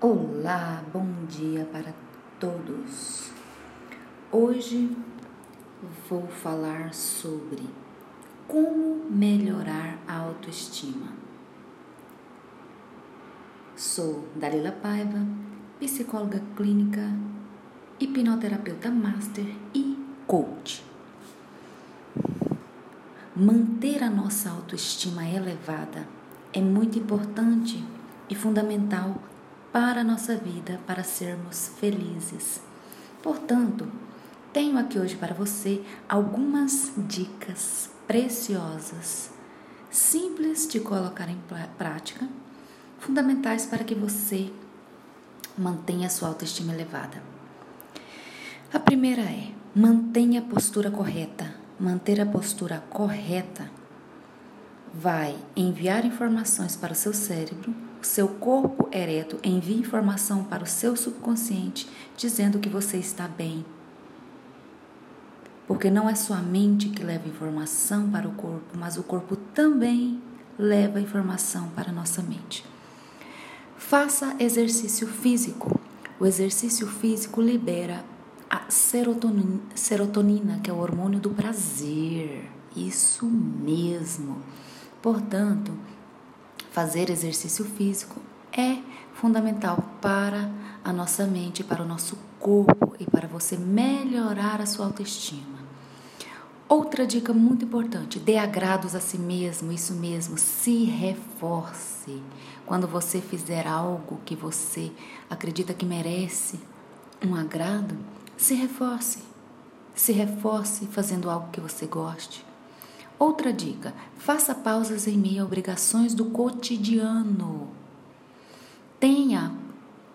Olá, bom dia para todos. Hoje vou falar sobre como melhorar a autoestima. Sou Dalila Paiva, psicóloga clínica, hipnoterapeuta master e coach. Manter a nossa autoestima elevada é muito importante e fundamental para a nossa vida, para sermos felizes. Portanto, tenho aqui hoje para você algumas dicas preciosas, simples de colocar em prática, fundamentais para que você mantenha sua autoestima elevada. A primeira é: mantenha a postura correta. Manter a postura correta vai enviar informações para o seu cérebro o seu corpo ereto envia informação para o seu subconsciente dizendo que você está bem. Porque não é sua mente que leva informação para o corpo, mas o corpo também leva informação para a nossa mente. Faça exercício físico. O exercício físico libera a serotonina, serotonina, que é o hormônio do prazer. Isso mesmo. Portanto, fazer exercício físico é fundamental para a nossa mente, para o nosso corpo e para você melhorar a sua autoestima. Outra dica muito importante: dê agrados a si mesmo, isso mesmo, se reforce. Quando você fizer algo que você acredita que merece um agrado, se reforce. Se reforce fazendo algo que você goste. Outra dica: faça pausas em meio a obrigações do cotidiano. Tenha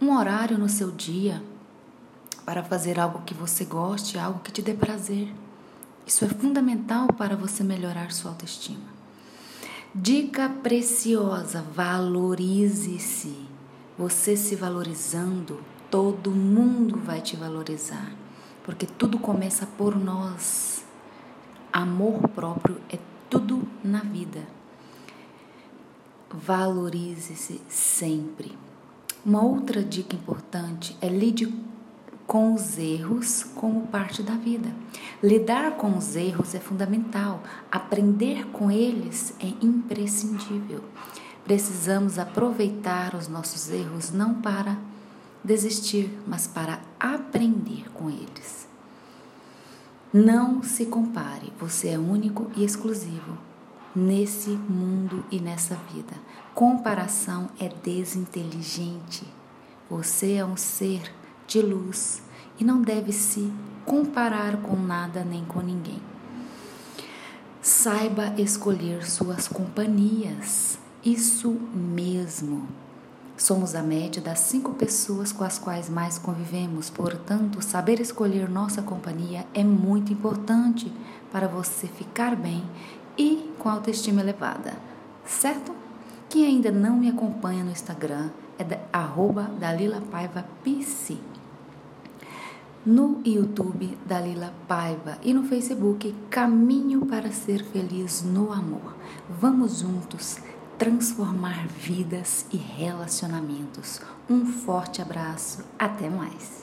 um horário no seu dia para fazer algo que você goste, algo que te dê prazer. Isso é fundamental para você melhorar sua autoestima. Dica preciosa: valorize-se. Você se valorizando, todo mundo vai te valorizar, porque tudo começa por nós. Amor próprio é tudo na vida. Valorize-se sempre. Uma outra dica importante é lide com os erros como parte da vida. Lidar com os erros é fundamental, aprender com eles é imprescindível. Precisamos aproveitar os nossos erros não para desistir, mas para aprender com eles. Não se compare, você é único e exclusivo nesse mundo e nessa vida. Comparação é desinteligente. Você é um ser de luz e não deve se comparar com nada nem com ninguém. Saiba escolher suas companhias. Isso mesmo. Somos a média das cinco pessoas com as quais mais convivemos, portanto, saber escolher nossa companhia é muito importante para você ficar bem e com autoestima elevada, certo? Quem ainda não me acompanha no Instagram é da, arroba No YouTube, Dalila Paiva. E no Facebook, Caminho para Ser Feliz no Amor. Vamos juntos transformar vidas e relacionamentos. Um forte abraço, até mais!